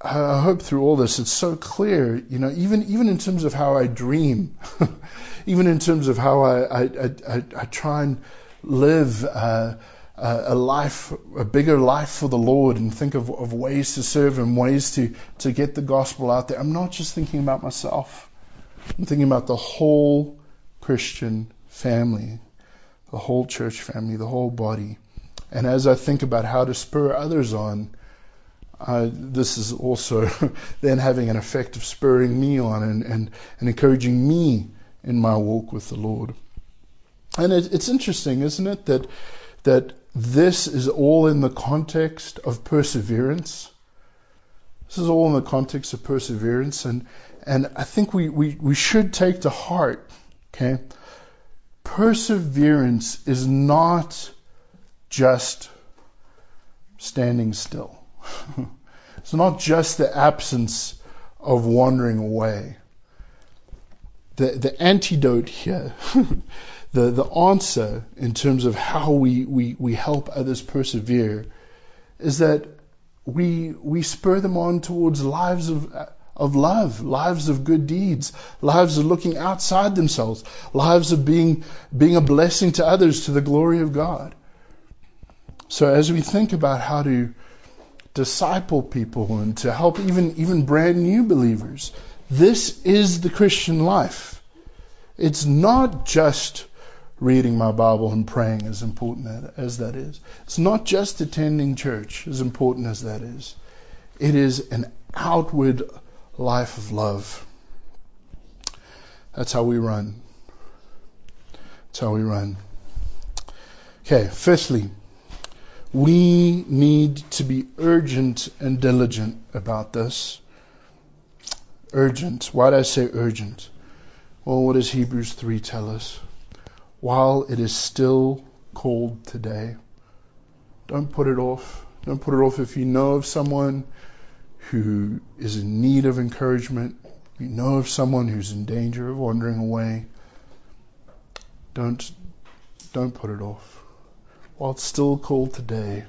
I hope through all this it's so clear, you know, even even in terms of how I dream, even in terms of how I I, I, I try and live uh, a life, a bigger life for the Lord, and think of, of ways to serve and ways to to get the gospel out there. I'm not just thinking about myself. I'm thinking about the whole Christian family, the whole church family, the whole body. And as I think about how to spur others on, uh, this is also then having an effect of spurring me on and, and, and encouraging me in my walk with the Lord. And it, it's interesting, isn't it, that that this is all in the context of perseverance. This is all in the context of perseverance, and and I think we, we, we should take to heart, okay? Perseverance is not just standing still. it's not just the absence of wandering away. The, the antidote here, the, the answer in terms of how we, we, we help others persevere, is that we, we spur them on towards lives of of love, lives of good deeds, lives of looking outside themselves, lives of being, being a blessing to others to the glory of God. So as we think about how to disciple people and to help even, even brand new believers, this is the Christian life. It's not just reading my Bible and praying, as important as that is. It's not just attending church, as important as that is. It is an outward life of love. That's how we run. That's how we run. Okay, firstly, we need to be urgent and diligent about this. Urgent. Why do I say urgent? Well, what does Hebrews 3 tell us? While it is still cold today, don't put it off. Don't put it off if you know of someone who is in need of encouragement, you know of someone who's in danger of wandering away, don't don't put it off. While it's still cold today,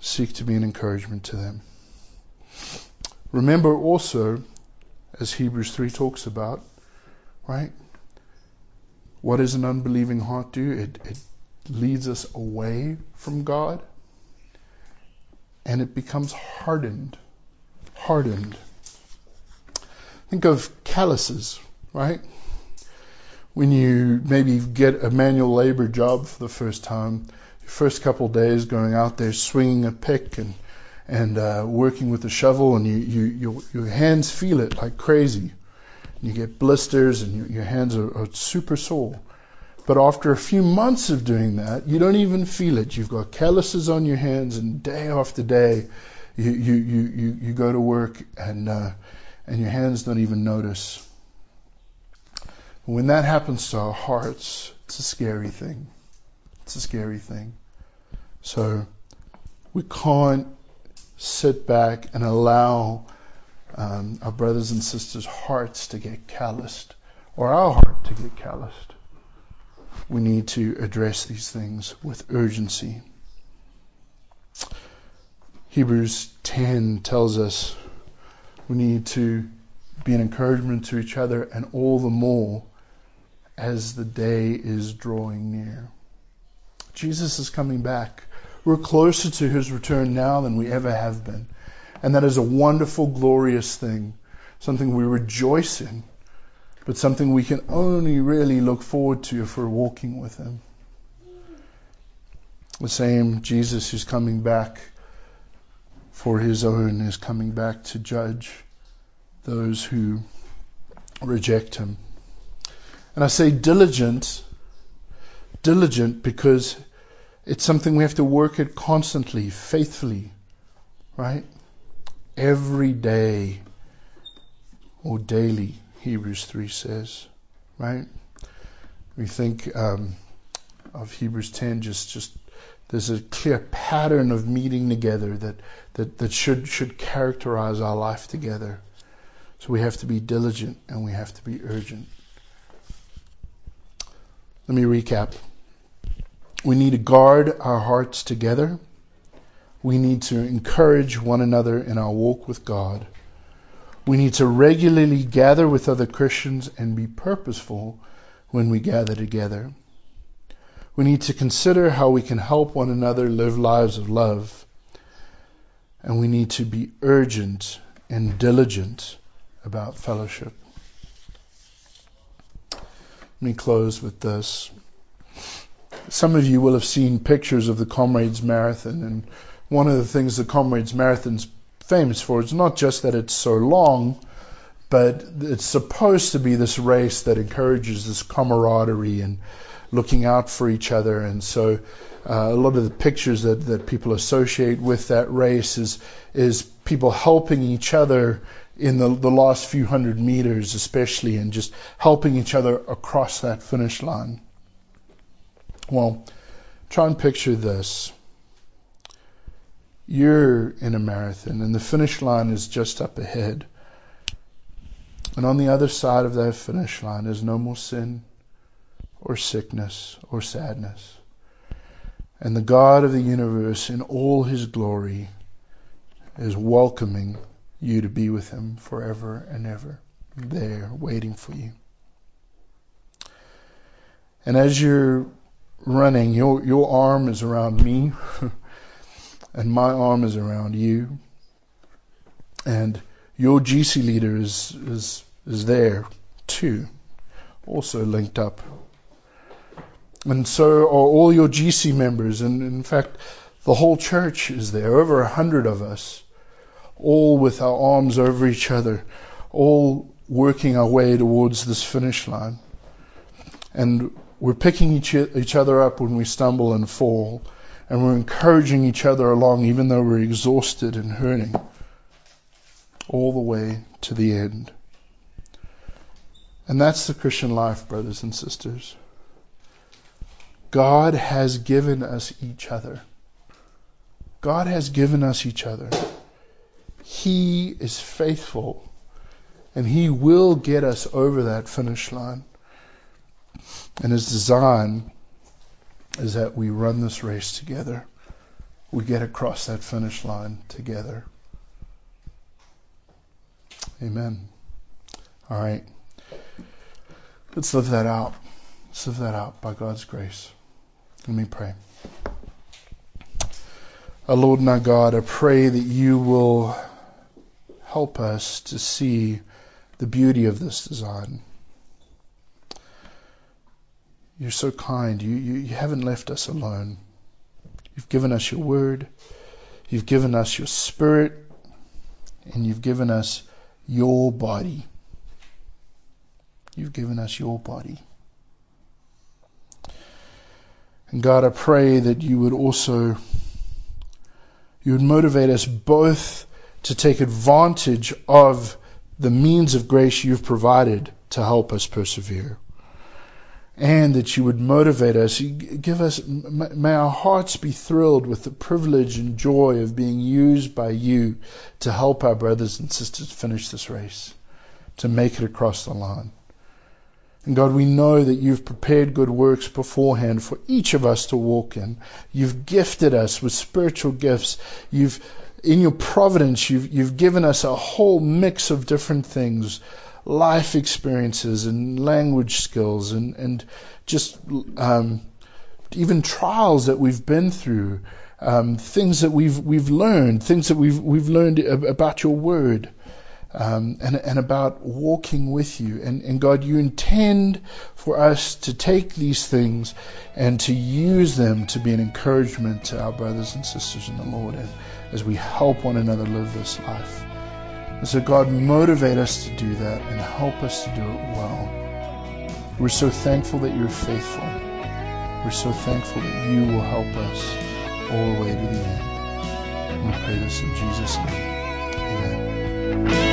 seek to be an encouragement to them. Remember also, as Hebrews 3 talks about, right? What does an unbelieving heart do? It, it leads us away from God and it becomes hardened. Hardened. Think of calluses, right? When you maybe get a manual labor job for the first time, your first couple of days going out there swinging a pick and and uh, working with a shovel, and you, you your, your hands feel it like crazy. You get blisters, and your, hands are, are super sore. But after a few months of doing that, you don't even feel it. You've got calluses on your hands, and day after day, you you you you, you go to work, and uh, and your hands don't even notice. When that happens to our hearts, it's a scary thing. It's a scary thing. So we can't sit back and allow um, our brothers and sisters' hearts to get calloused, or our heart to get calloused we need to address these things with urgency. Hebrews 10 tells us we need to be an encouragement to each other, and all the more as the day is drawing near. Jesus is coming back. We're closer to his return now than we ever have been. And that is a wonderful, glorious thing, something we rejoice in but something we can only really look forward to if we're walking with Him. The same Jesus who's coming back for His own is coming back to judge those who reject Him. And I say diligent, diligent because it's something we have to work at constantly, faithfully, right? Every day or daily. Hebrews 3 says, right? We think um, of Hebrews 10, just, just there's a clear pattern of meeting together that, that, that should, should characterize our life together. So we have to be diligent and we have to be urgent. Let me recap. We need to guard our hearts together. We need to encourage one another in our walk with God. We need to regularly gather with other Christians and be purposeful when we gather together. We need to consider how we can help one another live lives of love. And we need to be urgent and diligent about fellowship. Let me close with this. Some of you will have seen pictures of the Comrades Marathon, and one of the things the Comrades Marathon's famous for. It's not just that it's so long, but it's supposed to be this race that encourages this camaraderie and looking out for each other. And so uh, a lot of the pictures that, that people associate with that race is is people helping each other in the, the last few hundred meters, especially, and just helping each other across that finish line. Well, try and picture this. You're in a marathon, and the finish line is just up ahead. And on the other side of that finish line is no more sin or sickness or sadness. And the God of the universe, in all his glory, is welcoming you to be with him forever and ever, there waiting for you. And as you're running, your, your arm is around me, and my arm is around you. And your GC leader is, is, is there too, also linked up. And so are all your GC members, and in fact, the whole church is there, over a hundred of us, all with our arms over each other, all working our way towards this finish line. And we're picking each, each other up when we stumble and fall, and we're encouraging each other along even though we're exhausted and hurting, all the way to the end. And that's the Christian life, brothers and sisters. God has given us each other. God has given us each other. He is faithful and He will get us over that finish line. And His design is that we run this race together. We get across that finish line together. Amen. All right. Let's live that out. Let's live that out by God's grace. Let me pray. Our Lord and our God, I pray that you will help us to see the beauty of this design. You're so kind. You, you, you haven't left us alone. You've given us your word. You've given us your spirit. And you've given us your body. You've given us your body. And God, I pray that you would also you would motivate us both to take advantage of the means of grace you've provided to help us persevere. And that you would motivate us, give us, may our hearts be thrilled with the privilege and joy of being used by you to help our brothers and sisters finish this race, to make it across the line. And God, we know that you've prepared good works beforehand for each of us to walk in. You've gifted us with spiritual gifts. You've, in your providence, you've, you've given us a whole mix of different things, life experiences and language skills and, and just, um, even trials that we've been through, um, things that we've, we've learned, things that we've, we've learned about your word um, and, and about walking with you. And, and God, you intend for us to take these things and to use them to be an encouragement to our brothers and sisters in the Lord and as we help one another live this life. And so, God, motivate us to do that and help us to do it well. We're so thankful that you're faithful. We're so thankful that you will help us all the way to the end. And we pray this in Jesus' name. Amen.